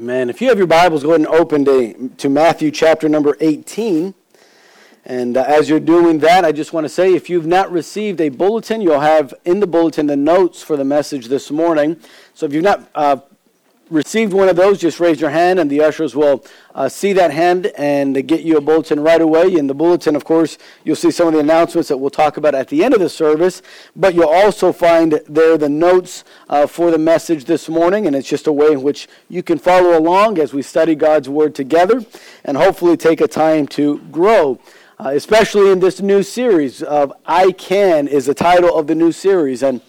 Amen. If you have your Bibles, go ahead and open to, to Matthew chapter number 18. And uh, as you're doing that, I just want to say if you've not received a bulletin, you'll have in the bulletin the notes for the message this morning. So if you've not uh, received one of those, just raise your hand and the ushers will uh, see that hand and get you a bulletin right away. In the bulletin, of course, you'll see some of the announcements that we'll talk about at the end of the service, but you'll also find there the notes uh, for the message this morning, and it's just a way in which you can follow along as we study God's Word together and hopefully take a time to grow. Uh, especially in this new series of I Can is the title of the new series. And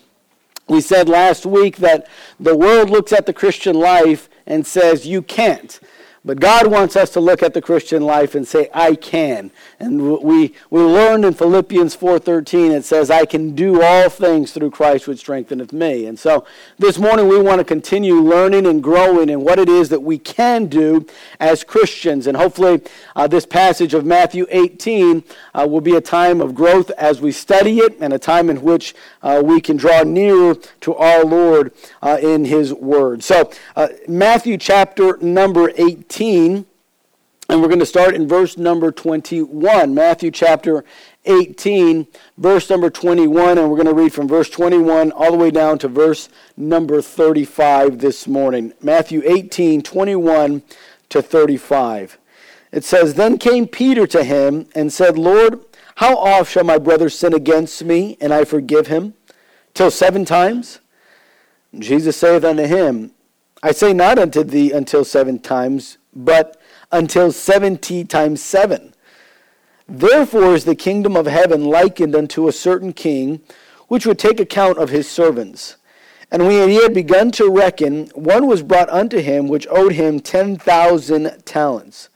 we said last week that the world looks at the Christian life and says, You can't. But God wants us to look at the Christian life and say, I can. And we, we learned in Philippians 4.13, it says, I can do all things through Christ which strengtheneth me. And so this morning we want to continue learning and growing in what it is that we can do as Christians. And hopefully uh, this passage of Matthew 18 uh, will be a time of growth as we study it and a time in which uh, we can draw nearer to our Lord uh, in his word. So uh, Matthew chapter number 18 18, and we're going to start in verse number 21. Matthew chapter 18, verse number 21, and we're going to read from verse 21 all the way down to verse number 35 this morning. Matthew 18, 21 to 35. It says, Then came Peter to him and said, Lord, how oft shall my brother sin against me, and I forgive him? Till seven times? Jesus saith unto him, I say not unto thee until seven times, but until seventy times seven. Therefore is the kingdom of heaven likened unto a certain king, which would take account of his servants. And when he had begun to reckon, one was brought unto him which owed him ten thousand talents.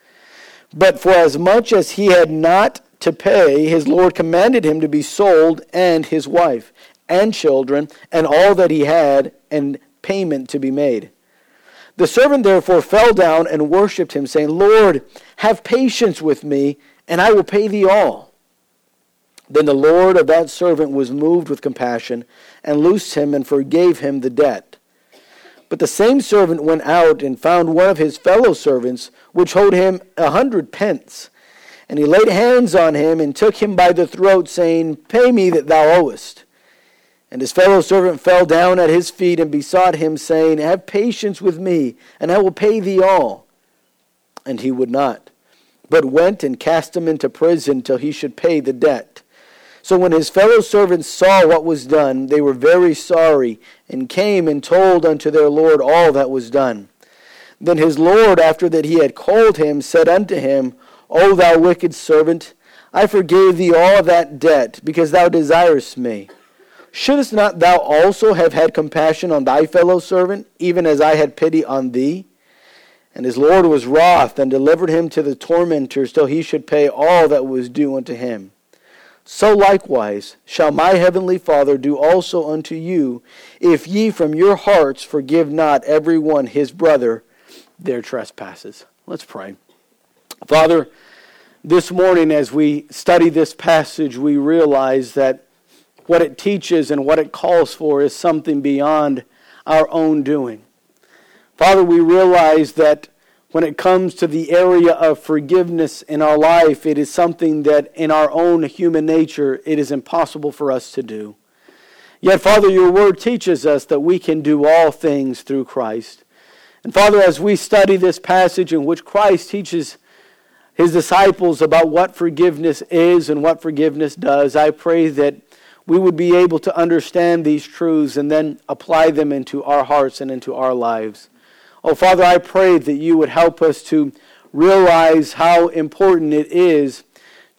But for as much as he had not to pay, his Lord commanded him to be sold, and his wife, and children, and all that he had, and payment to be made. The servant therefore fell down and worshipped him, saying, Lord, have patience with me, and I will pay thee all. Then the Lord of that servant was moved with compassion, and loosed him, and forgave him the debt. But the same servant went out and found one of his fellow servants, which owed him a hundred pence. And he laid hands on him, and took him by the throat, saying, Pay me that thou owest. And his fellow servant fell down at his feet and besought him, saying, Have patience with me, and I will pay thee all. And he would not, but went and cast him into prison till he should pay the debt. So when his fellow servants saw what was done, they were very sorry, and came and told unto their Lord all that was done. Then his Lord, after that he had called him, said unto him, O thou wicked servant, I forgave thee all that debt, because thou desirest me. Shouldst not thou also have had compassion on thy fellow servant, even as I had pity on thee? And his Lord was wroth, and delivered him to the tormentors, till he should pay all that was due unto him. So likewise shall my heavenly Father do also unto you, if ye from your hearts forgive not every one his brother their trespasses. Let's pray. Father, this morning as we study this passage, we realize that what it teaches and what it calls for is something beyond our own doing. Father, we realize that when it comes to the area of forgiveness in our life, it is something that in our own human nature it is impossible for us to do. Yet, Father, your word teaches us that we can do all things through Christ. And Father, as we study this passage in which Christ teaches his disciples about what forgiveness is and what forgiveness does, I pray that we would be able to understand these truths and then apply them into our hearts and into our lives. Oh, Father, I pray that you would help us to realize how important it is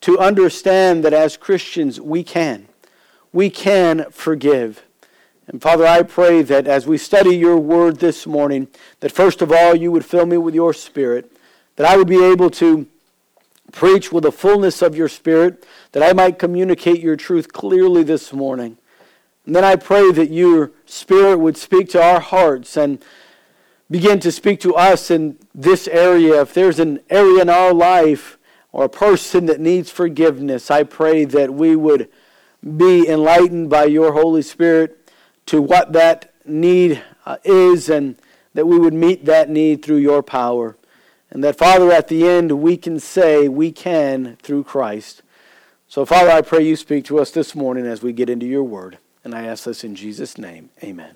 to understand that as Christians we can. We can forgive. And Father, I pray that as we study your word this morning, that first of all you would fill me with your spirit, that I would be able to preach with the fullness of your spirit, that I might communicate your truth clearly this morning. And then I pray that your Spirit would speak to our hearts and begin to speak to us in this area. If there's an area in our life or a person that needs forgiveness, I pray that we would be enlightened by your Holy Spirit to what that need uh, is and that we would meet that need through your power. And that, Father, at the end, we can say we can through Christ. So, Father, I pray you speak to us this morning as we get into your word. And I ask this in Jesus' name. Amen.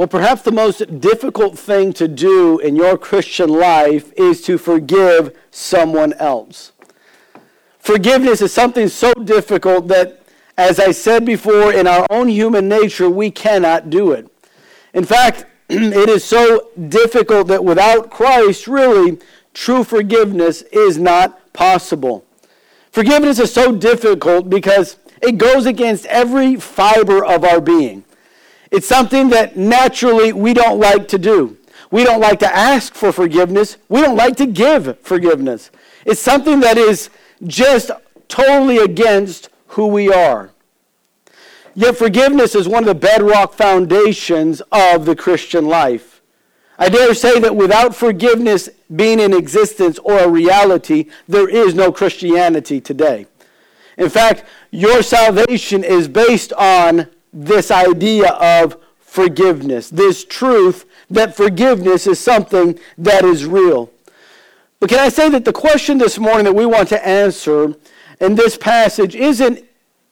Well, perhaps the most difficult thing to do in your Christian life is to forgive someone else. Forgiveness is something so difficult that, as I said before, in our own human nature, we cannot do it. In fact, it is so difficult that without Christ, really, true forgiveness is not possible. Forgiveness is so difficult because it goes against every fiber of our being. It's something that naturally we don't like to do. We don't like to ask for forgiveness. We don't like to give forgiveness. It's something that is just totally against who we are. Yet forgiveness is one of the bedrock foundations of the Christian life. I dare say that without forgiveness being in existence or a reality, there is no Christianity today. In fact, your salvation is based on this idea of forgiveness, this truth that forgiveness is something that is real. But can I say that the question this morning that we want to answer in this passage isn't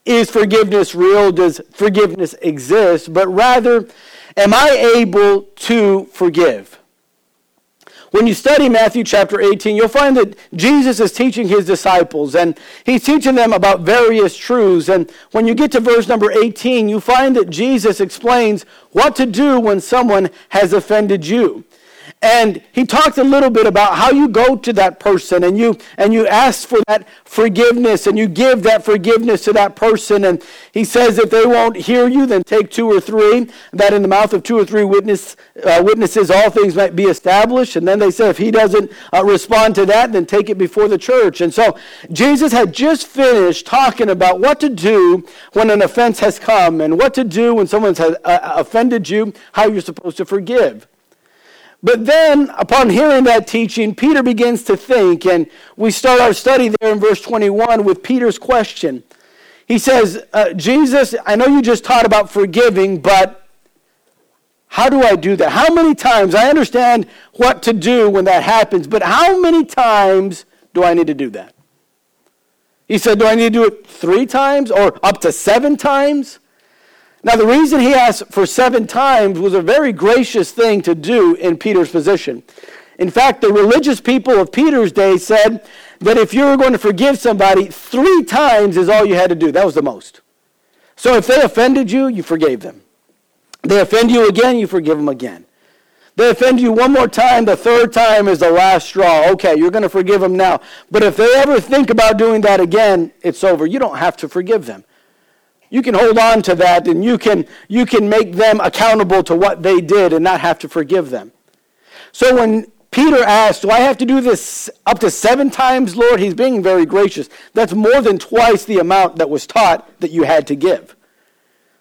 is forgiveness real? Does forgiveness exist? But rather, am I able to forgive? When you study Matthew chapter 18, you'll find that Jesus is teaching his disciples and he's teaching them about various truths. And when you get to verse number 18, you find that Jesus explains what to do when someone has offended you. And he talked a little bit about how you go to that person and you and you ask for that forgiveness and you give that forgiveness to that person. And he says if they won't hear you, then take two or three. That in the mouth of two or three witness, uh, witnesses, all things might be established. And then they say if he doesn't uh, respond to that, then take it before the church. And so Jesus had just finished talking about what to do when an offense has come and what to do when someone's uh, offended you, how you're supposed to forgive. But then, upon hearing that teaching, Peter begins to think, and we start our study there in verse 21 with Peter's question. He says, uh, Jesus, I know you just taught about forgiving, but how do I do that? How many times? I understand what to do when that happens, but how many times do I need to do that? He said, Do I need to do it three times or up to seven times? Now, the reason he asked for seven times was a very gracious thing to do in Peter's position. In fact, the religious people of Peter's day said that if you were going to forgive somebody, three times is all you had to do. That was the most. So if they offended you, you forgave them. They offend you again, you forgive them again. They offend you one more time, the third time is the last straw. Okay, you're going to forgive them now. But if they ever think about doing that again, it's over. You don't have to forgive them. You can hold on to that and you can, you can make them accountable to what they did and not have to forgive them. So when Peter asked, Do I have to do this up to seven times, Lord? He's being very gracious. That's more than twice the amount that was taught that you had to give.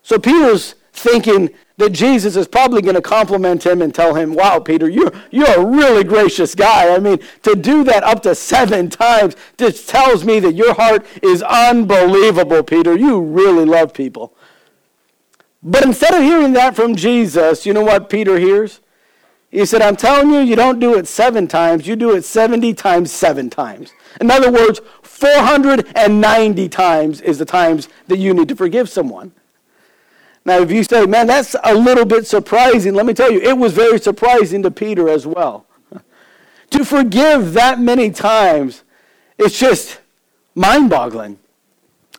So Peter's thinking that Jesus is probably going to compliment him and tell him, Wow, Peter, you're, you're a really gracious guy. I mean, to do that up to seven times just tells me that your heart is unbelievable, Peter. You really love people. But instead of hearing that from Jesus, you know what Peter hears? He said, I'm telling you, you don't do it seven times, you do it 70 times seven times. In other words, 490 times is the times that you need to forgive someone. Now, if you say, man, that's a little bit surprising, let me tell you, it was very surprising to Peter as well. to forgive that many times, it's just mind boggling.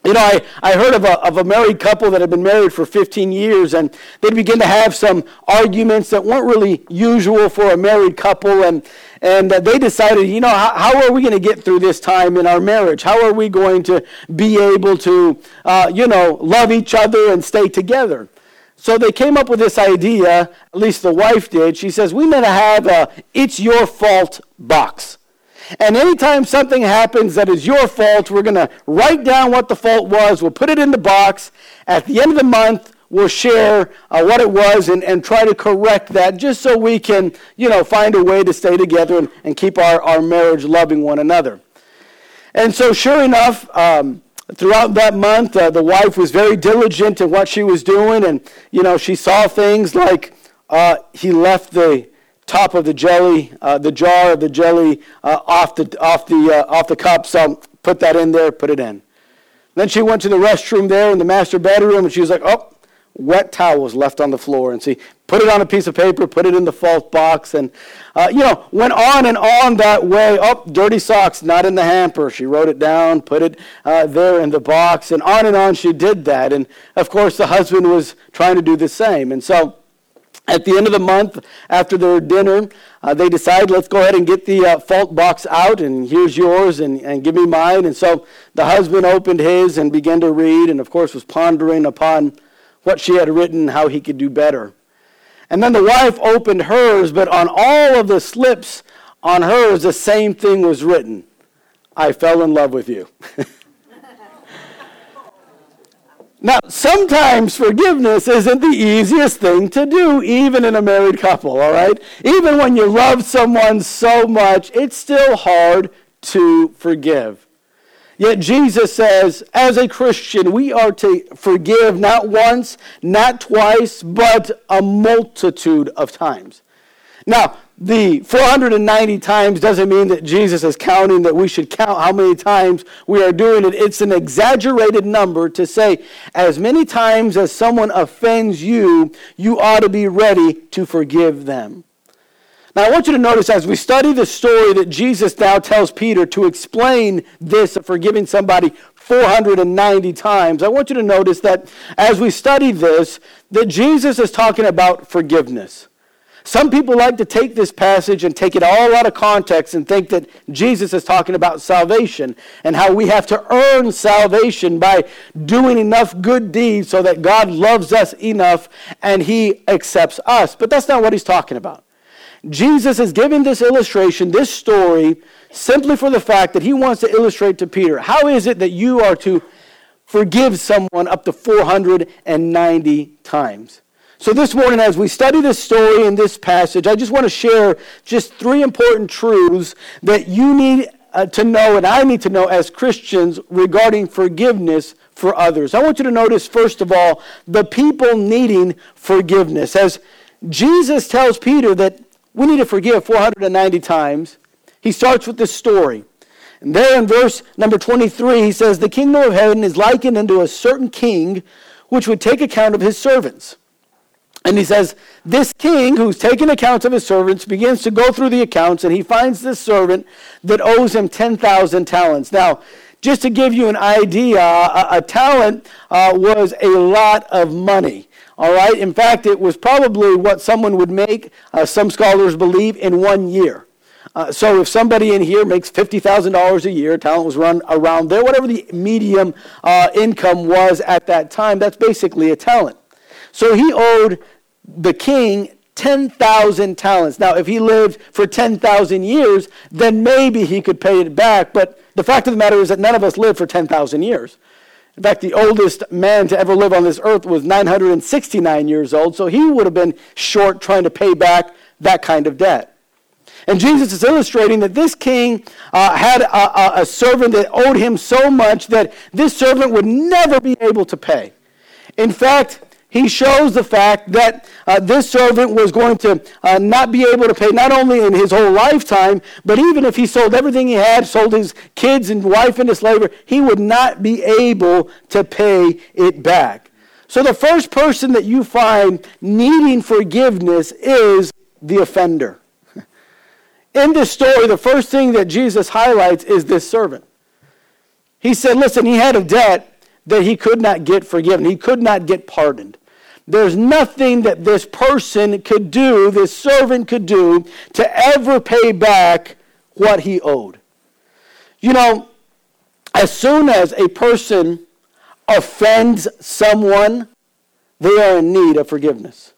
You know, I, I heard of a, of a married couple that had been married for 15 years, and they'd begin to have some arguments that weren't really usual for a married couple. And, and uh, they decided, you know, how, how are we going to get through this time in our marriage? How are we going to be able to, uh, you know, love each other and stay together? So they came up with this idea, at least the wife did. She says, we need to have a It's Your Fault box. And anytime something happens that is your fault, we're going to write down what the fault was. We'll put it in the box. At the end of the month, we'll share uh, what it was and, and try to correct that just so we can, you know, find a way to stay together and, and keep our, our marriage loving one another. And so, sure enough, um, throughout that month, uh, the wife was very diligent in what she was doing. And, you know, she saw things like uh, he left the top of the jelly, uh, the jar of the jelly uh, off the off the uh, off the cup. So put that in there, put it in. Then she went to the restroom there in the master bedroom, and she was like, "Oh, wet towels left on the floor." And she put it on a piece of paper, put it in the fault box, and uh, you know went on and on that way. Oh, dirty socks not in the hamper. She wrote it down, put it uh, there in the box, and on and on she did that. And of course, the husband was trying to do the same, and so. At the end of the month, after their dinner, uh, they decide, let's go ahead and get the uh, fault box out, and here's yours, and, and give me mine. And so the husband opened his and began to read, and of course was pondering upon what she had written, how he could do better. And then the wife opened hers, but on all of the slips on hers, the same thing was written I fell in love with you. Now, sometimes forgiveness isn't the easiest thing to do, even in a married couple, all right? Even when you love someone so much, it's still hard to forgive. Yet Jesus says, as a Christian, we are to forgive not once, not twice, but a multitude of times. Now, the 490 times doesn't mean that Jesus is counting that we should count how many times we are doing it. It's an exaggerated number to say as many times as someone offends you, you ought to be ready to forgive them. Now, I want you to notice as we study the story that Jesus now tells Peter to explain this of forgiving somebody 490 times, I want you to notice that as we study this, that Jesus is talking about forgiveness. Some people like to take this passage and take it all out of context and think that Jesus is talking about salvation and how we have to earn salvation by doing enough good deeds so that God loves us enough and he accepts us. But that's not what he's talking about. Jesus is giving this illustration, this story, simply for the fact that he wants to illustrate to Peter how is it that you are to forgive someone up to 490 times. So, this morning, as we study this story in this passage, I just want to share just three important truths that you need uh, to know and I need to know as Christians regarding forgiveness for others. I want you to notice, first of all, the people needing forgiveness. As Jesus tells Peter that we need to forgive 490 times, he starts with this story. And there in verse number 23, he says, The kingdom of heaven is likened unto a certain king which would take account of his servants. And he says, This king who's taken accounts of his servants begins to go through the accounts, and he finds this servant that owes him 10,000 talents. Now, just to give you an idea, a, a talent uh, was a lot of money. All right. In fact, it was probably what someone would make, uh, some scholars believe, in one year. Uh, so if somebody in here makes $50,000 a year, talent was run around there, whatever the medium uh, income was at that time, that's basically a talent. So he owed the king 10,000 talents. Now, if he lived for 10,000 years, then maybe he could pay it back. But the fact of the matter is that none of us live for 10,000 years. In fact, the oldest man to ever live on this earth was 969 years old, so he would have been short trying to pay back that kind of debt. And Jesus is illustrating that this king uh, had a, a, a servant that owed him so much that this servant would never be able to pay. In fact, he shows the fact that uh, this servant was going to uh, not be able to pay not only in his whole lifetime, but even if he sold everything he had, sold his kids and wife into slavery, he would not be able to pay it back. So the first person that you find needing forgiveness is the offender. In this story, the first thing that Jesus highlights is this servant. He said, Listen, he had a debt that he could not get forgiven, he could not get pardoned. There's nothing that this person could do, this servant could do, to ever pay back what he owed. You know, as soon as a person offends someone, they are in need of forgiveness.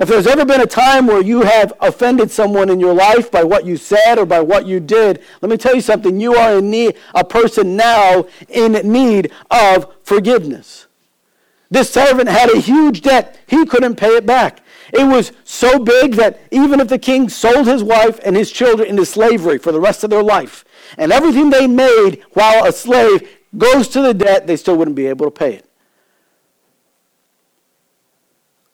If there's ever been a time where you have offended someone in your life by what you said or by what you did, let me tell you something. You are in need, a person now in need of forgiveness. This servant had a huge debt. He couldn't pay it back. It was so big that even if the king sold his wife and his children into slavery for the rest of their life, and everything they made while a slave goes to the debt, they still wouldn't be able to pay it.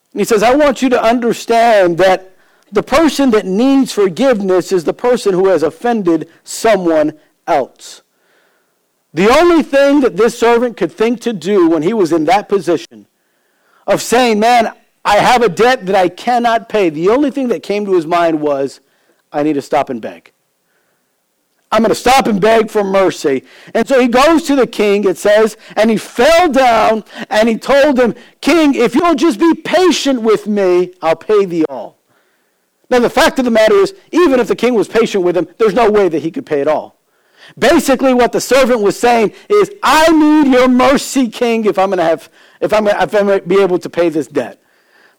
And he says, I want you to understand that the person that needs forgiveness is the person who has offended someone else. The only thing that this servant could think to do when he was in that position of saying, Man, I have a debt that I cannot pay, the only thing that came to his mind was, I need to stop and beg. I'm going to stop and beg for mercy. And so he goes to the king, it says, and he fell down and he told him, King, if you'll just be patient with me, I'll pay thee all. Now, the fact of the matter is, even if the king was patient with him, there's no way that he could pay it all. Basically, what the servant was saying is, I need your mercy, king, if I'm going to have, if I'm, if I'm going to be able to pay this debt.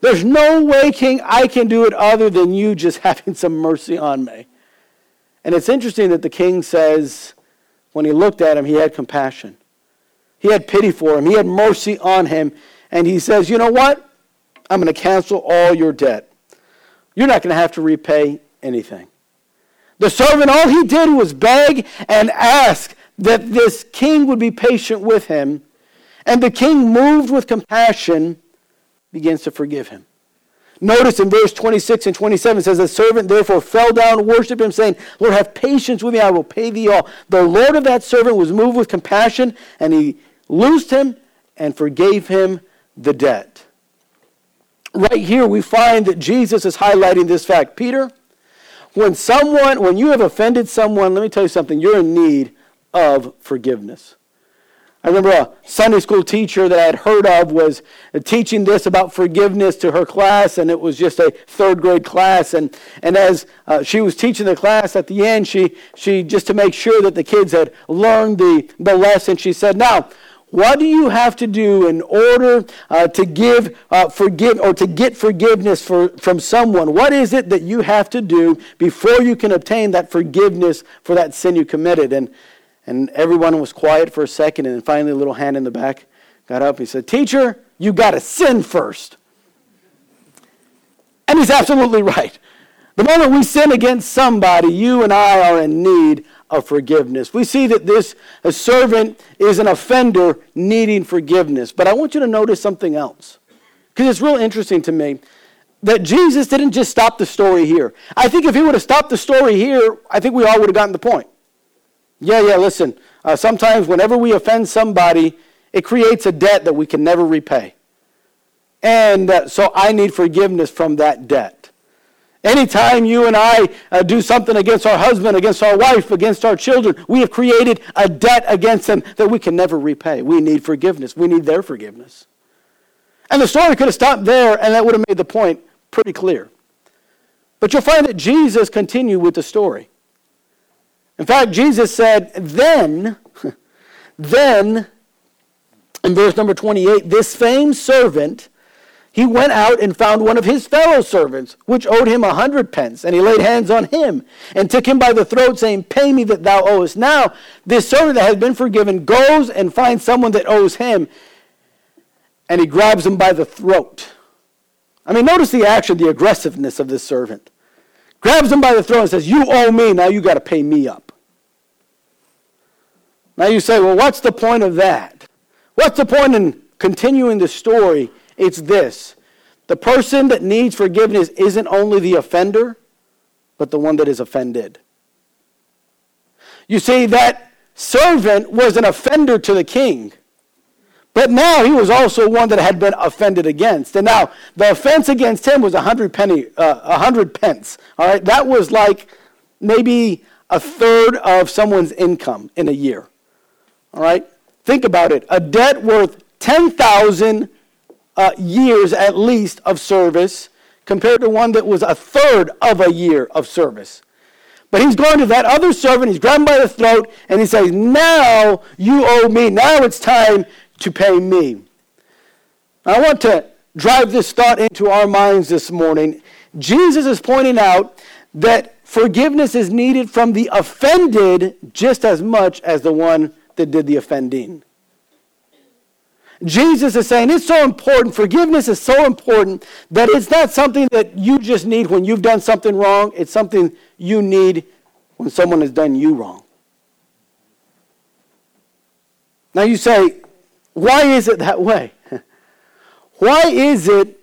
There's no way, king, I can do it other than you just having some mercy on me. And it's interesting that the king says, when he looked at him, he had compassion. He had pity for him. He had mercy on him. And he says, You know what? I'm going to cancel all your debt. You're not going to have to repay anything. The servant, all he did was beg and ask that this king would be patient with him. And the king, moved with compassion, begins to forgive him. Notice in verse 26 and 27 says, The servant therefore fell down and worshiped him, saying, Lord, have patience with me, I will pay thee all. The Lord of that servant was moved with compassion, and he loosed him and forgave him the debt. Right here, we find that Jesus is highlighting this fact. Peter, when someone, when you have offended someone, let me tell you something, you're in need of forgiveness. I remember a Sunday school teacher that I had heard of was teaching this about forgiveness to her class, and it was just a third grade class. And, and as uh, she was teaching the class at the end, she, she just to make sure that the kids had learned the, the lesson, she said, Now, what do you have to do in order uh, to give uh, forgive or to get forgiveness for, from someone? What is it that you have to do before you can obtain that forgiveness for that sin you committed? And and everyone was quiet for a second, and then finally, a little hand in the back got up. He said, Teacher, you got to sin first. And he's absolutely right. The moment we sin against somebody, you and I are in need of forgiveness. We see that this servant is an offender needing forgiveness. But I want you to notice something else. Because it's real interesting to me that Jesus didn't just stop the story here. I think if he would have stopped the story here, I think we all would have gotten the point. Yeah, yeah, listen. Uh, sometimes, whenever we offend somebody, it creates a debt that we can never repay. And uh, so I need forgiveness from that debt. Anytime you and I uh, do something against our husband, against our wife, against our children, we have created a debt against them that we can never repay. We need forgiveness. We need their forgiveness. And the story could have stopped there, and that would have made the point pretty clear. But you'll find that Jesus continued with the story. In fact, Jesus said, Then, then, in verse number 28, this same servant he went out and found one of his fellow servants, which owed him a hundred pence, and he laid hands on him and took him by the throat, saying, Pay me that thou owest. Now, this servant that has been forgiven goes and finds someone that owes him, and he grabs him by the throat. I mean, notice the action, the aggressiveness of this servant. Grabs him by the throat and says, You owe me, now you got to pay me up. Now you say, Well, what's the point of that? What's the point in continuing the story? It's this the person that needs forgiveness isn't only the offender, but the one that is offended. You see, that servant was an offender to the king. But now he was also one that had been offended against. And now the offense against him was a hundred penny, uh, a hundred pence. All right, that was like maybe a third of someone's income in a year. All right, think about it. A debt worth ten thousand uh, years at least of service compared to one that was a third of a year of service. But he's going to that other servant, he's grabbed by the throat, and he says, Now you owe me. Now it's time to pay me. I want to drive this thought into our minds this morning. Jesus is pointing out that forgiveness is needed from the offended just as much as the one that did the offending. Jesus is saying it's so important. Forgiveness is so important that it's not something that you just need when you've done something wrong. It's something you need when someone has done you wrong. Now you say, why is it that way? why is it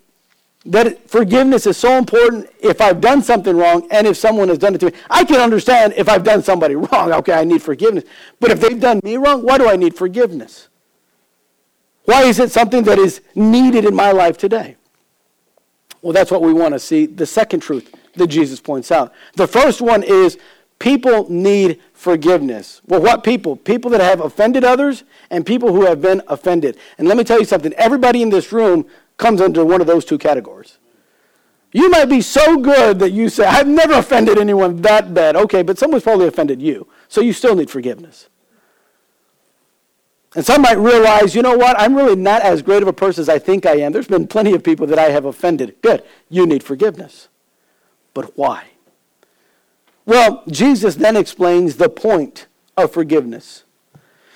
that forgiveness is so important if I've done something wrong and if someone has done it to me? I can understand if I've done somebody wrong. Okay, I need forgiveness. But if they've done me wrong, why do I need forgiveness? Why is it something that is needed in my life today? Well, that's what we want to see. The second truth that Jesus points out. The first one is people need forgiveness. Well, what people? People that have offended others and people who have been offended. And let me tell you something everybody in this room comes under one of those two categories. You might be so good that you say, I've never offended anyone that bad. Okay, but someone's probably offended you. So you still need forgiveness. And some might realize, you know what, I'm really not as great of a person as I think I am. There's been plenty of people that I have offended. Good, you need forgiveness. But why? Well, Jesus then explains the point of forgiveness.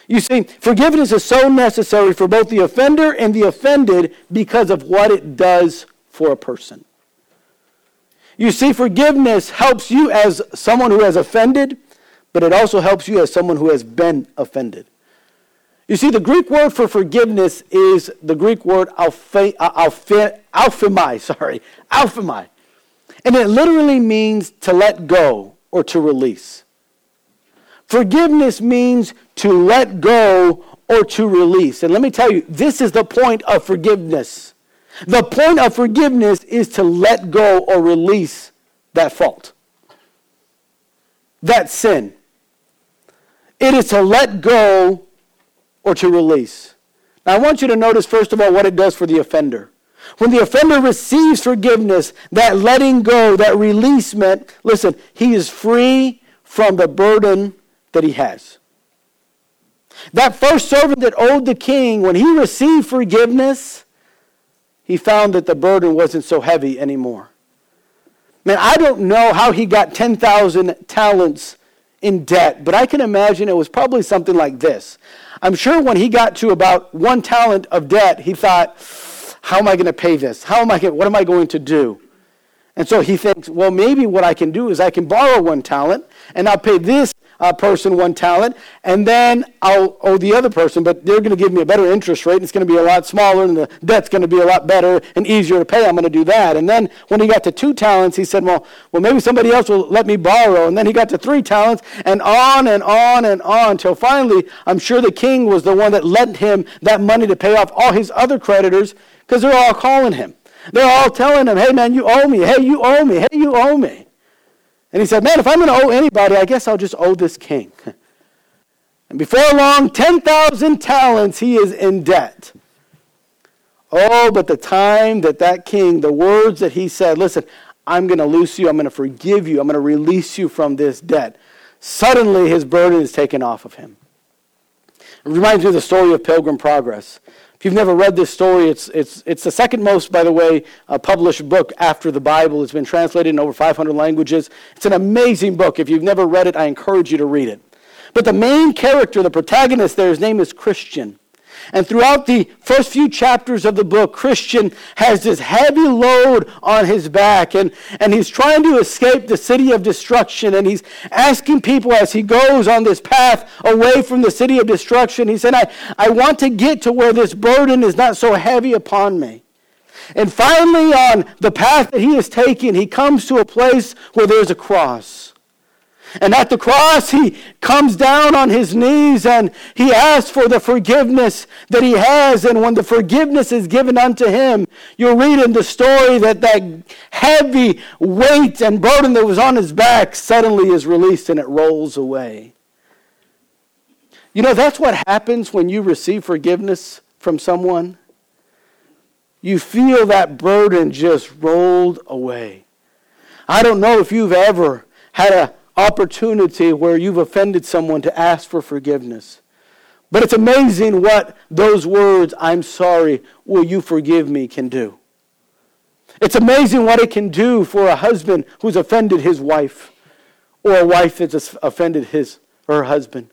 You see, forgiveness is so necessary for both the offender and the offended because of what it does for a person. You see, forgiveness helps you as someone who has offended, but it also helps you as someone who has been offended. You see, the Greek word for forgiveness is the Greek word alphe, uh, alphe, alphemi, sorry, alphemi. And it literally means to let go or to release. Forgiveness means to let go or to release. And let me tell you, this is the point of forgiveness. The point of forgiveness is to let go or release that fault, that sin. It is to let go or to release. Now, I want you to notice, first of all, what it does for the offender. When the offender receives forgiveness, that letting go, that releasement, listen, he is free from the burden that he has. That first servant that owed the king, when he received forgiveness, he found that the burden wasn't so heavy anymore. Man, I don't know how he got 10,000 talents in debt, but I can imagine it was probably something like this. I'm sure when he got to about one talent of debt, he thought, how am I going to pay this? How am I going, what am I going to do? And so he thinks, well, maybe what I can do is I can borrow one talent and I'll pay this uh, person one talent, and then I'll owe the other person, but they're going to give me a better interest rate, and it's going to be a lot smaller, and the debt's going to be a lot better and easier to pay. I'm going to do that. And then when he got to two talents, he said, well, well, maybe somebody else will let me borrow. And then he got to three talents, and on and on and on, until finally, I'm sure the king was the one that lent him that money to pay off all his other creditors, because they're all calling him. They're all telling him, hey, man, you owe me. Hey, you owe me. Hey, you owe me. And he said, Man, if I'm going to owe anybody, I guess I'll just owe this king. And before long, 10,000 talents he is in debt. Oh, but the time that that king, the words that he said, listen, I'm going to loose you, I'm going to forgive you, I'm going to release you from this debt. Suddenly his burden is taken off of him. It reminds me of the story of Pilgrim Progress. If you've never read this story, it's, it's, it's the second most, by the way, uh, published book after the Bible. It's been translated in over 500 languages. It's an amazing book. If you've never read it, I encourage you to read it. But the main character, the protagonist there, his name is Christian. And throughout the first few chapters of the book, Christian has this heavy load on his back, and, and he's trying to escape the city of destruction. And he's asking people as he goes on this path away from the city of destruction, he said, I, I want to get to where this burden is not so heavy upon me. And finally, on the path that he is taking, he comes to a place where there's a cross. And at the cross, he comes down on his knees and he asks for the forgiveness that he has. And when the forgiveness is given unto him, you'll read in the story that that heavy weight and burden that was on his back suddenly is released and it rolls away. You know, that's what happens when you receive forgiveness from someone. You feel that burden just rolled away. I don't know if you've ever had a opportunity where you've offended someone to ask for forgiveness. But it's amazing what those words, I'm sorry, will you forgive me, can do. It's amazing what it can do for a husband who's offended his wife or a wife that's offended his or her husband.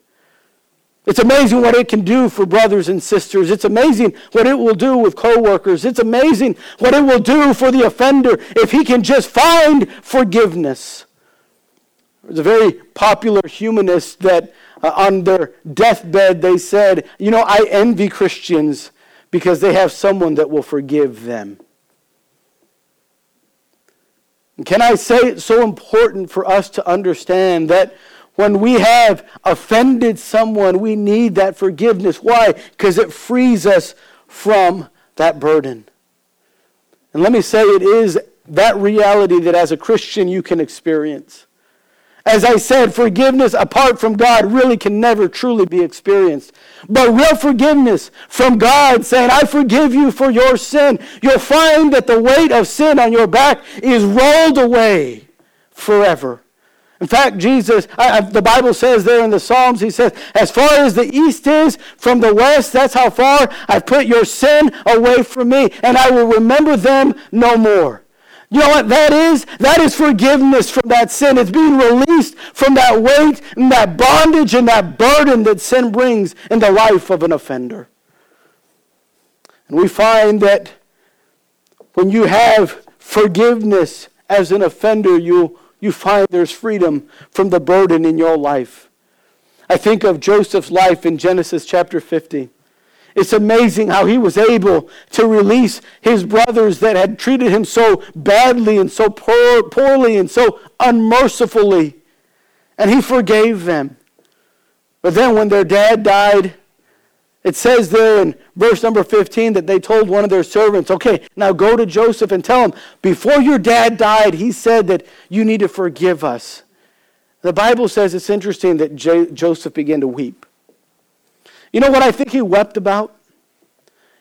It's amazing what it can do for brothers and sisters. It's amazing what it will do with coworkers. It's amazing what it will do for the offender if he can just find forgiveness. There's a very popular humanist that uh, on their deathbed they said, You know, I envy Christians because they have someone that will forgive them. And can I say it's so important for us to understand that when we have offended someone, we need that forgiveness. Why? Because it frees us from that burden. And let me say it is that reality that as a Christian you can experience. As I said, forgiveness apart from God really can never truly be experienced. But real forgiveness from God saying, I forgive you for your sin, you'll find that the weight of sin on your back is rolled away forever. In fact, Jesus, I, the Bible says there in the Psalms, he says, as far as the east is from the west, that's how far I've put your sin away from me, and I will remember them no more. You know what that is? That is forgiveness from that sin. It's being released from that weight and that bondage and that burden that sin brings in the life of an offender. And we find that when you have forgiveness as an offender, you, you find there's freedom from the burden in your life. I think of Joseph's life in Genesis chapter 50. It's amazing how he was able to release his brothers that had treated him so badly and so poor, poorly and so unmercifully. And he forgave them. But then when their dad died, it says there in verse number 15 that they told one of their servants, okay, now go to Joseph and tell him, before your dad died, he said that you need to forgive us. The Bible says it's interesting that J- Joseph began to weep. You know what I think he wept about?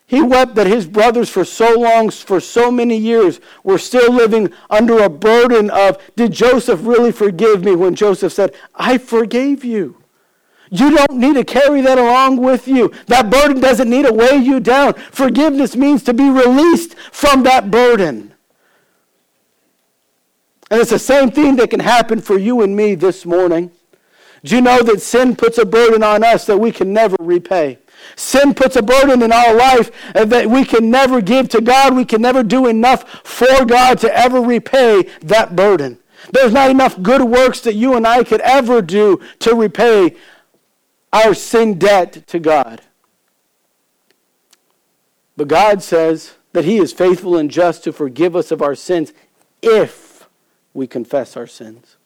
He wept that his brothers for so long, for so many years, were still living under a burden of, did Joseph really forgive me? When Joseph said, I forgave you. You don't need to carry that along with you. That burden doesn't need to weigh you down. Forgiveness means to be released from that burden. And it's the same thing that can happen for you and me this morning. Do you know that sin puts a burden on us that we can never repay? Sin puts a burden in our life that we can never give to God. We can never do enough for God to ever repay that burden. There's not enough good works that you and I could ever do to repay our sin debt to God. But God says that He is faithful and just to forgive us of our sins if we confess our sins.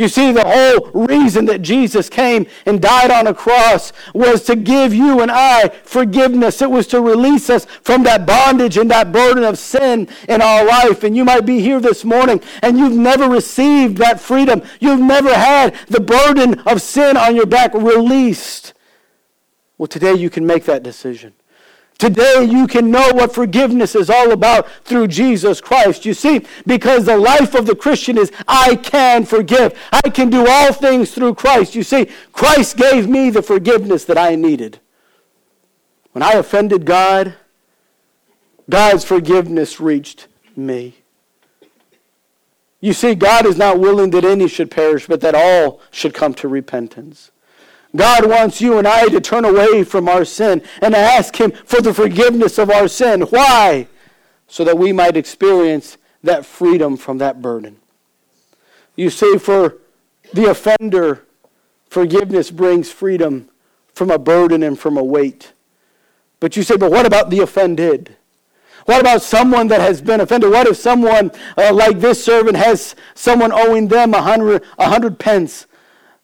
You see, the whole reason that Jesus came and died on a cross was to give you and I forgiveness. It was to release us from that bondage and that burden of sin in our life. And you might be here this morning and you've never received that freedom. You've never had the burden of sin on your back released. Well, today you can make that decision. Today you can know what forgiveness is all about through Jesus Christ. You see, because the life of the Christian is I can forgive. I can do all things through Christ. You see, Christ gave me the forgiveness that I needed. When I offended God, God's forgiveness reached me. You see, God is not willing that any should perish, but that all should come to repentance. God wants you and I to turn away from our sin and ask Him for the forgiveness of our sin. Why? So that we might experience that freedom from that burden. You see, for the offender, forgiveness brings freedom from a burden and from a weight. But you say, but what about the offended? What about someone that has been offended? What if someone uh, like this servant has someone owing them a hundred, a hundred pence?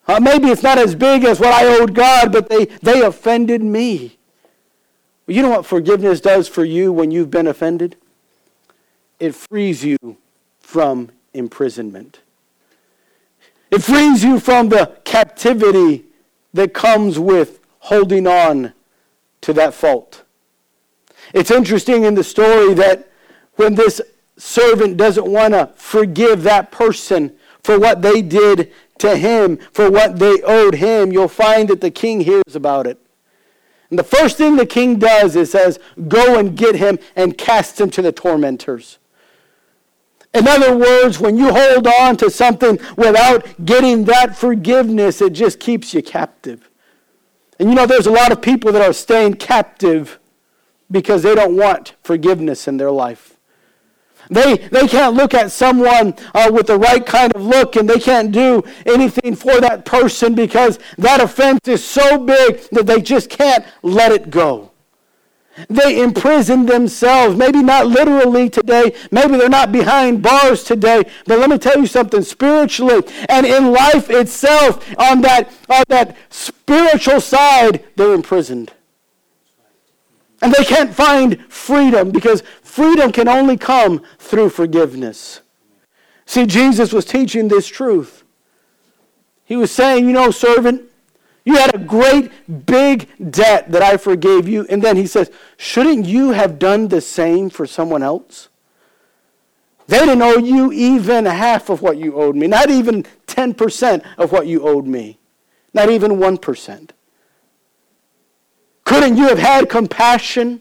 Uh, maybe it's not as big as what I owed God, but they, they offended me. You know what forgiveness does for you when you've been offended? It frees you from imprisonment. It frees you from the captivity that comes with holding on to that fault. It's interesting in the story that when this servant doesn't want to forgive that person for what they did to him for what they owed him, you'll find that the king hears about it. And the first thing the king does is says, Go and get him and cast him to the tormentors. In other words, when you hold on to something without getting that forgiveness, it just keeps you captive. And you know, there's a lot of people that are staying captive because they don't want forgiveness in their life. They, they can't look at someone uh, with the right kind of look and they can't do anything for that person because that offense is so big that they just can't let it go. They imprison themselves, maybe not literally today, maybe they're not behind bars today, but let me tell you something spiritually and in life itself, on that, on that spiritual side, they're imprisoned. And they can't find freedom because freedom can only come through forgiveness. See, Jesus was teaching this truth. He was saying, You know, servant, you had a great big debt that I forgave you. And then he says, Shouldn't you have done the same for someone else? They didn't owe you even half of what you owed me, not even 10% of what you owed me, not even 1%. Couldn't you have had compassion?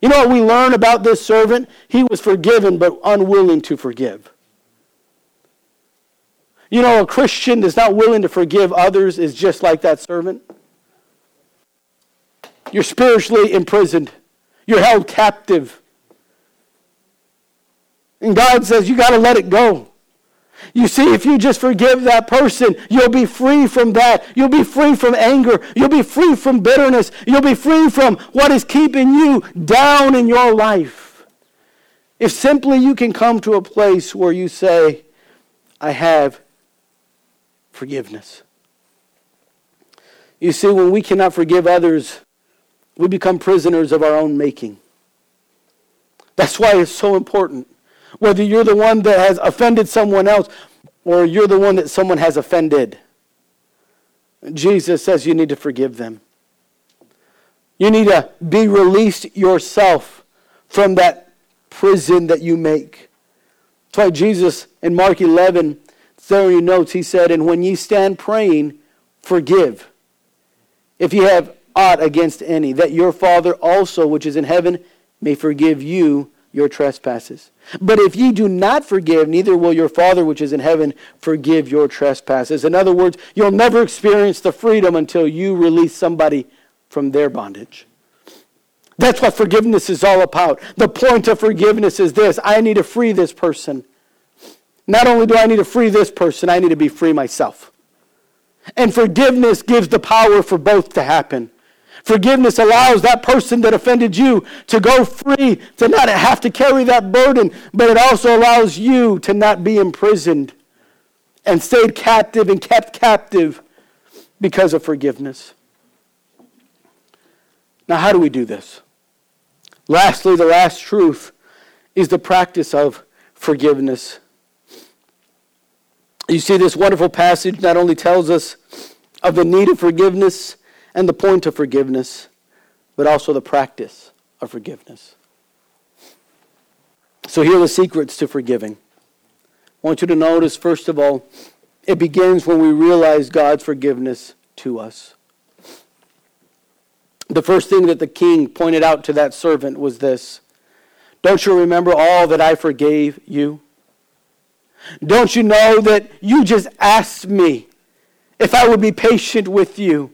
You know what we learn about this servant? He was forgiven but unwilling to forgive. You know, a Christian that's not willing to forgive others is just like that servant. You're spiritually imprisoned, you're held captive. And God says, you got to let it go. You see, if you just forgive that person, you'll be free from that. You'll be free from anger. You'll be free from bitterness. You'll be free from what is keeping you down in your life. If simply you can come to a place where you say, I have forgiveness. You see, when we cannot forgive others, we become prisoners of our own making. That's why it's so important whether you're the one that has offended someone else or you're the one that someone has offended. Jesus says you need to forgive them. You need to be released yourself from that prison that you make. That's why Jesus in Mark 11, there in notes, he said, And when ye stand praying, forgive. If ye have aught against any, that your Father also, which is in heaven, may forgive you your trespasses. But if ye do not forgive, neither will your Father which is in heaven forgive your trespasses. In other words, you'll never experience the freedom until you release somebody from their bondage. That's what forgiveness is all about. The point of forgiveness is this I need to free this person. Not only do I need to free this person, I need to be free myself. And forgiveness gives the power for both to happen. Forgiveness allows that person that offended you to go free, to not have to carry that burden, but it also allows you to not be imprisoned and stayed captive and kept captive because of forgiveness. Now, how do we do this? Lastly, the last truth is the practice of forgiveness. You see, this wonderful passage not only tells us of the need of forgiveness and the point of forgiveness, but also the practice of forgiveness. So, here are the secrets to forgiving. I want you to notice, first of all, it begins when we realize God's forgiveness to us. The first thing that the king pointed out to that servant was this Don't you remember all that I forgave you? Don't you know that you just asked me if I would be patient with you?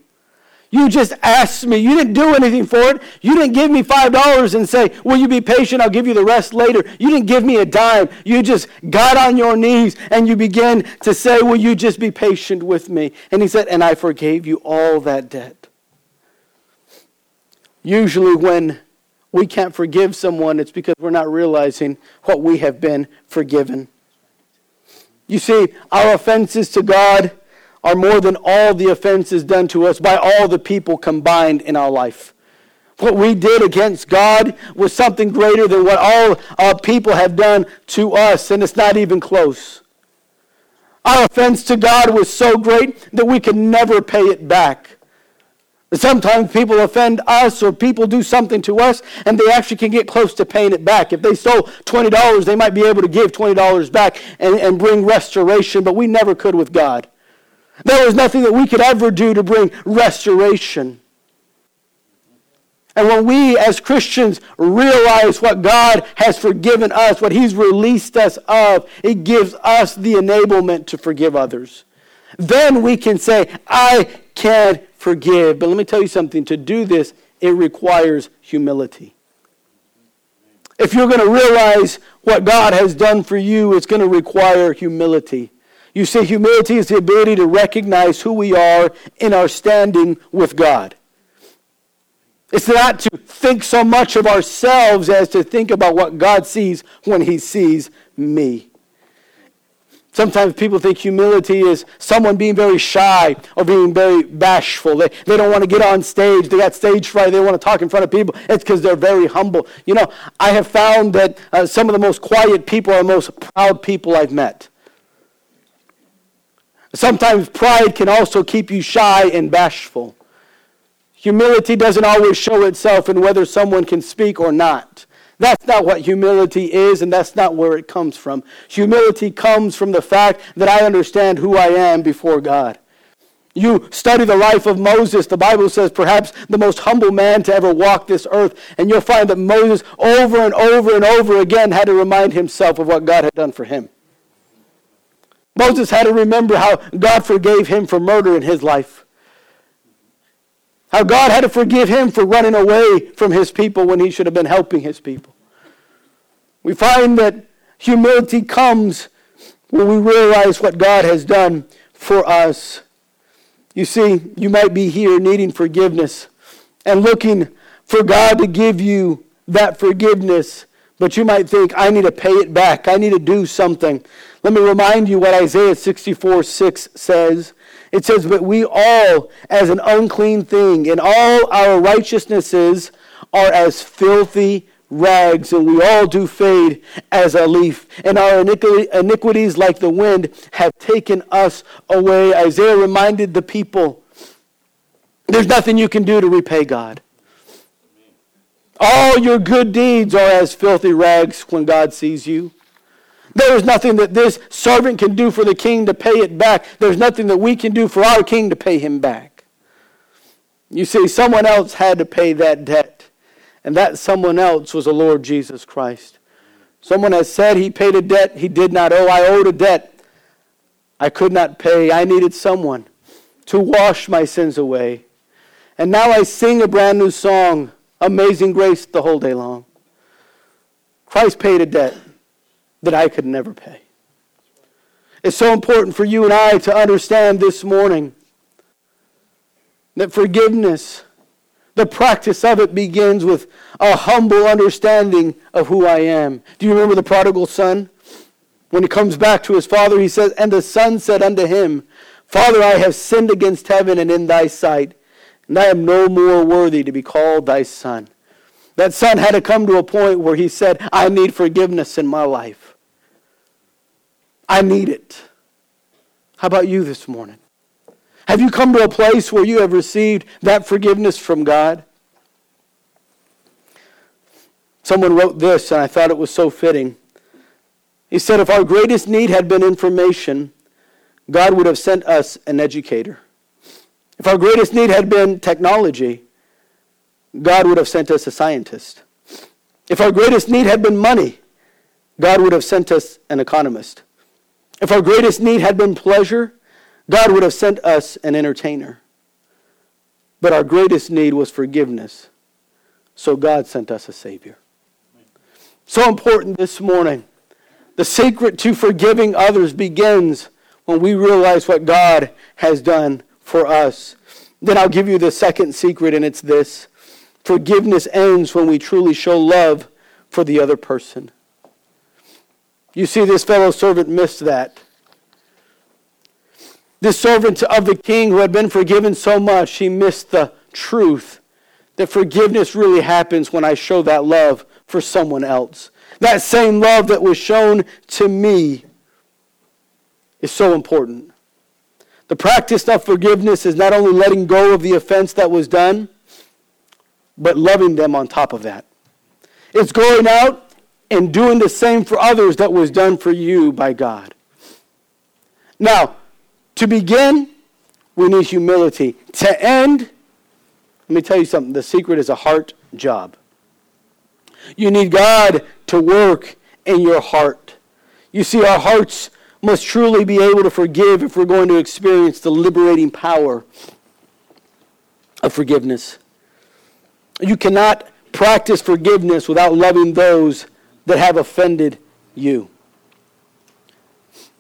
You just asked me. You didn't do anything for it. You didn't give me $5 and say, Will you be patient? I'll give you the rest later. You didn't give me a dime. You just got on your knees and you began to say, Will you just be patient with me? And he said, And I forgave you all that debt. Usually, when we can't forgive someone, it's because we're not realizing what we have been forgiven. You see, our offenses to God are more than all the offenses done to us by all the people combined in our life. What we did against God was something greater than what all our people have done to us, and it's not even close. Our offense to God was so great that we could never pay it back. Sometimes people offend us or people do something to us and they actually can get close to paying it back. If they stole $20, they might be able to give $20 back and, and bring restoration, but we never could with God. There was nothing that we could ever do to bring restoration. And when we as Christians realize what God has forgiven us, what He's released us of, it gives us the enablement to forgive others. Then we can say, I can forgive. But let me tell you something to do this, it requires humility. If you're going to realize what God has done for you, it's going to require humility. You see, humility is the ability to recognize who we are in our standing with God. It's not to think so much of ourselves as to think about what God sees when He sees me. Sometimes people think humility is someone being very shy or being very bashful. They, they don't want to get on stage. They got stage fright. They want to talk in front of people. It's because they're very humble. You know, I have found that uh, some of the most quiet people are the most proud people I've met. Sometimes pride can also keep you shy and bashful. Humility doesn't always show itself in whether someone can speak or not. That's not what humility is, and that's not where it comes from. Humility comes from the fact that I understand who I am before God. You study the life of Moses, the Bible says perhaps the most humble man to ever walk this earth, and you'll find that Moses over and over and over again had to remind himself of what God had done for him. Moses had to remember how God forgave him for murder in his life. How God had to forgive him for running away from his people when he should have been helping his people. We find that humility comes when we realize what God has done for us. You see, you might be here needing forgiveness and looking for God to give you that forgiveness, but you might think, I need to pay it back. I need to do something. Let me remind you what Isaiah 64 6 says. It says, But we all, as an unclean thing, and all our righteousnesses are as filthy rags, and we all do fade as a leaf. And our iniquities, like the wind, have taken us away. Isaiah reminded the people there's nothing you can do to repay God. All your good deeds are as filthy rags when God sees you. There is nothing that this servant can do for the king to pay it back. There's nothing that we can do for our king to pay him back. You see, someone else had to pay that debt, and that someone else was the Lord Jesus Christ. Someone has said he paid a debt he did not owe. I owed a debt I could not pay. I needed someone to wash my sins away. And now I sing a brand new song, Amazing Grace, the whole day long. Christ paid a debt that I could never pay. It's so important for you and I to understand this morning that forgiveness, the practice of it begins with a humble understanding of who I am. Do you remember the prodigal son? When he comes back to his father, he says, And the son said unto him, Father, I have sinned against heaven and in thy sight, and I am no more worthy to be called thy son. That son had to come to a point where he said, I need forgiveness in my life. I need it. How about you this morning? Have you come to a place where you have received that forgiveness from God? Someone wrote this, and I thought it was so fitting. He said, If our greatest need had been information, God would have sent us an educator. If our greatest need had been technology, God would have sent us a scientist. If our greatest need had been money, God would have sent us an economist. If our greatest need had been pleasure, God would have sent us an entertainer. But our greatest need was forgiveness. So God sent us a Savior. So important this morning. The secret to forgiving others begins when we realize what God has done for us. Then I'll give you the second secret, and it's this forgiveness ends when we truly show love for the other person. You see, this fellow servant missed that. This servant of the king who had been forgiven so much, he missed the truth that forgiveness really happens when I show that love for someone else. That same love that was shown to me is so important. The practice of forgiveness is not only letting go of the offense that was done, but loving them on top of that. It's going out and doing the same for others that was done for you by God. Now, to begin, we need humility. To end, let me tell you something the secret is a heart job. You need God to work in your heart. You see, our hearts must truly be able to forgive if we're going to experience the liberating power of forgiveness. You cannot practice forgiveness without loving those that have offended you.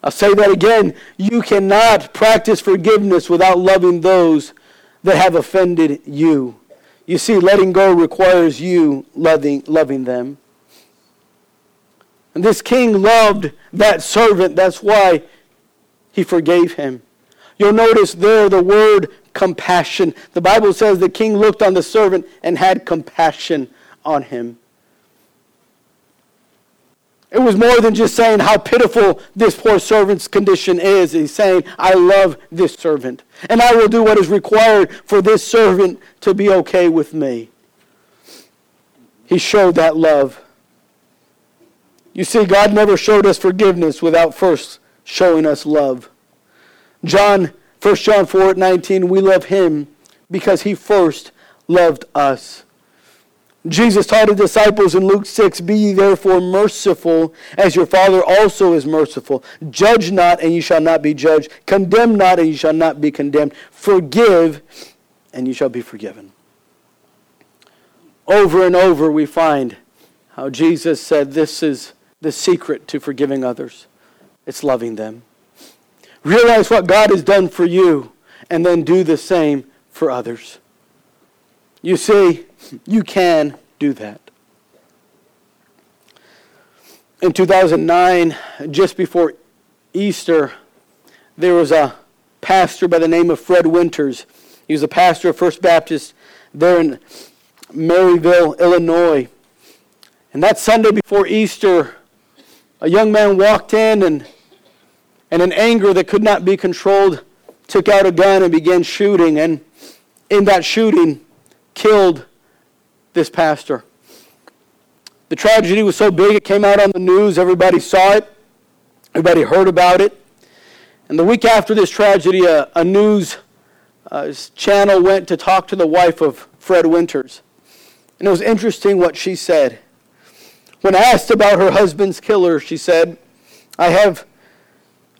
I'll say that again. You cannot practice forgiveness without loving those that have offended you. You see, letting go requires you loving, loving them. And this king loved that servant. That's why he forgave him. You'll notice there the word compassion. The Bible says the king looked on the servant and had compassion on him. It was more than just saying how pitiful this poor servant's condition is. He's saying, I love this servant, and I will do what is required for this servant to be okay with me. He showed that love. You see, God never showed us forgiveness without first showing us love. John, 1 John 4 19, we love him because he first loved us. Jesus taught his disciples in Luke 6 Be ye therefore merciful, as your Father also is merciful. Judge not, and ye shall not be judged. Condemn not, and ye shall not be condemned. Forgive, and ye shall be forgiven. Over and over, we find how Jesus said, This is the secret to forgiving others it's loving them. Realize what God has done for you and then do the same for others. You see, you can do that. In 2009, just before Easter, there was a pastor by the name of Fred Winters. He was a pastor of First Baptist there in Maryville, Illinois. And that Sunday before Easter, a young man walked in and, and in anger that could not be controlled, took out a gun and began shooting. And in that shooting, killed this pastor. The tragedy was so big, it came out on the news. Everybody saw it, everybody heard about it. And the week after this tragedy, a, a news uh, channel went to talk to the wife of Fred Winters. And it was interesting what she said. When asked about her husband's killer, she said, I have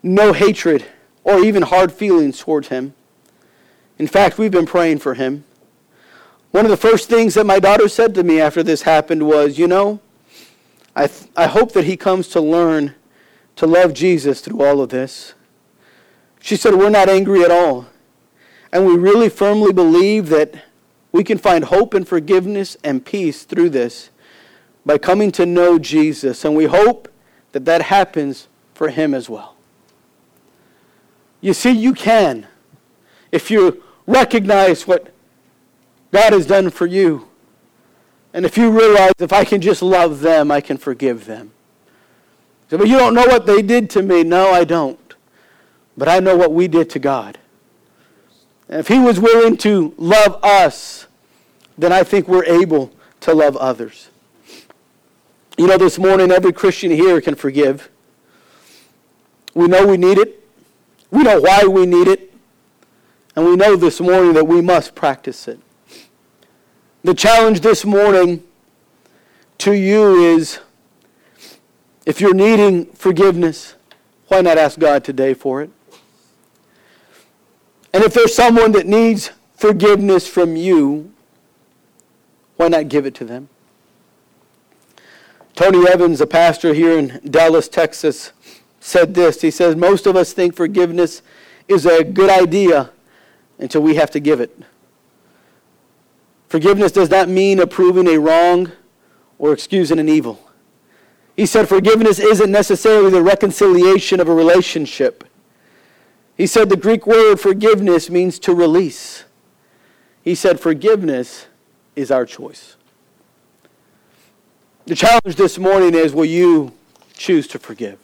no hatred or even hard feelings towards him. In fact, we've been praying for him. One of the first things that my daughter said to me after this happened was, You know, I, th- I hope that he comes to learn to love Jesus through all of this. She said, We're not angry at all. And we really firmly believe that we can find hope and forgiveness and peace through this by coming to know Jesus. And we hope that that happens for him as well. You see, you can. If you recognize what God has done for you, and if you realize if I can just love them, I can forgive them. So, but you don't know what they did to me. No, I don't. But I know what we did to God. And if He was willing to love us, then I think we're able to love others. You know, this morning, every Christian here can forgive. We know we need it. We know why we need it. And we know this morning that we must practice it. The challenge this morning to you is if you're needing forgiveness, why not ask God today for it? And if there's someone that needs forgiveness from you, why not give it to them? Tony Evans, a pastor here in Dallas, Texas, said this. He says, Most of us think forgiveness is a good idea until we have to give it. Forgiveness does not mean approving a wrong or excusing an evil. He said forgiveness isn't necessarily the reconciliation of a relationship. He said the Greek word forgiveness means to release. He said forgiveness is our choice. The challenge this morning is will you choose to forgive?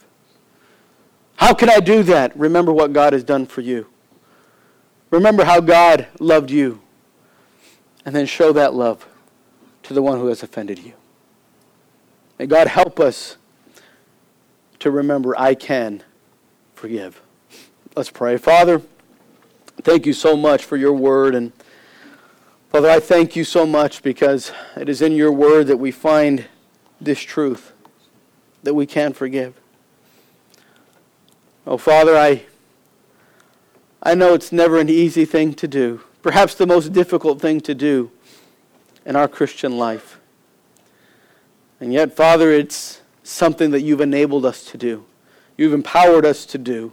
How can I do that? Remember what God has done for you. Remember how God loved you. And then show that love to the one who has offended you. May God help us to remember I can forgive. Let's pray. Father, thank you so much for your word. And Father, I thank you so much because it is in your word that we find this truth that we can forgive. Oh, Father, I, I know it's never an easy thing to do, perhaps the most difficult thing to do in our Christian life. And yet, Father, it's something that you've enabled us to do. You've empowered us to do.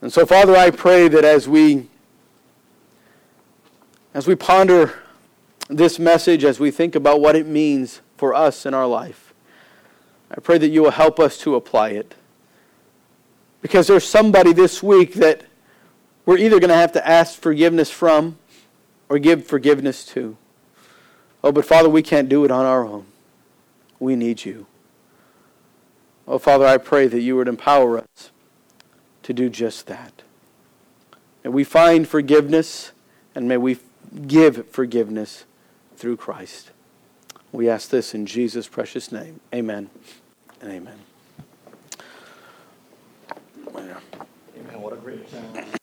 And so, Father, I pray that as we as we ponder this message, as we think about what it means for us in our life, I pray that you will help us to apply it. Because there's somebody this week that we're either going to have to ask forgiveness from or give forgiveness to. Oh, but Father, we can't do it on our own. We need you. Oh, Father, I pray that you would empower us to do just that. May we find forgiveness and may we give forgiveness through Christ. We ask this in Jesus' precious name. Amen and amen. Amen. What a great challenge.